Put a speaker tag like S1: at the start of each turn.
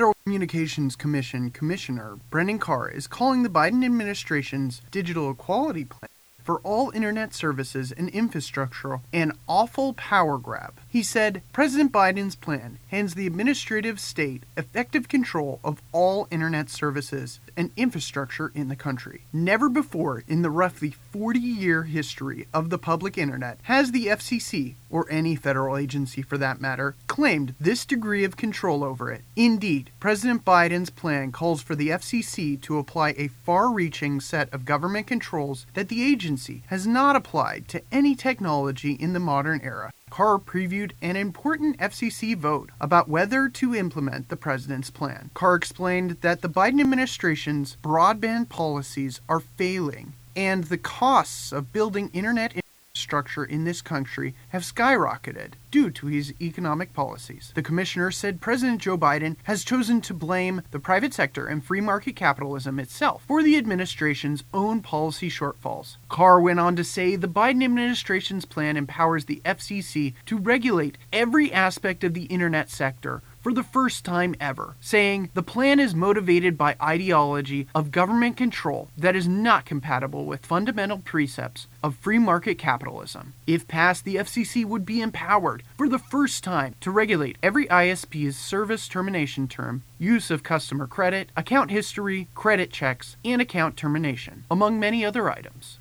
S1: Federal Communications Commission Commissioner Brendan Carr is calling the Biden administration's digital equality plan for all internet services and infrastructure an awful power grab. He said President Biden's plan hands the administrative state effective control of all internet services and infrastructure in the country. Never before in the roughly 40 year history of the public internet has the FCC, or any federal agency for that matter, claimed this degree of control over it. Indeed, President Biden's plan calls for the FCC to apply a far reaching set of government controls that the agency has not applied to any technology in the modern era. Carr previewed an important FCC vote about whether to implement the president's plan. Carr explained that the Biden administration's broadband policies are failing and the costs of building internet structure in this country have skyrocketed due to his economic policies. The commissioner said President Joe Biden has chosen to blame the private sector and free market capitalism itself for the administration's own policy shortfalls. Carr went on to say the Biden administration's plan empowers the FCC to regulate every aspect of the internet sector for the first time ever, saying the plan is motivated by ideology of government control that is not compatible with fundamental precepts of free market capitalism. If passed, the FCC would be empowered for the first time to regulate every ISP's service termination term, use of customer credit, account history, credit checks, and account termination, among many other items.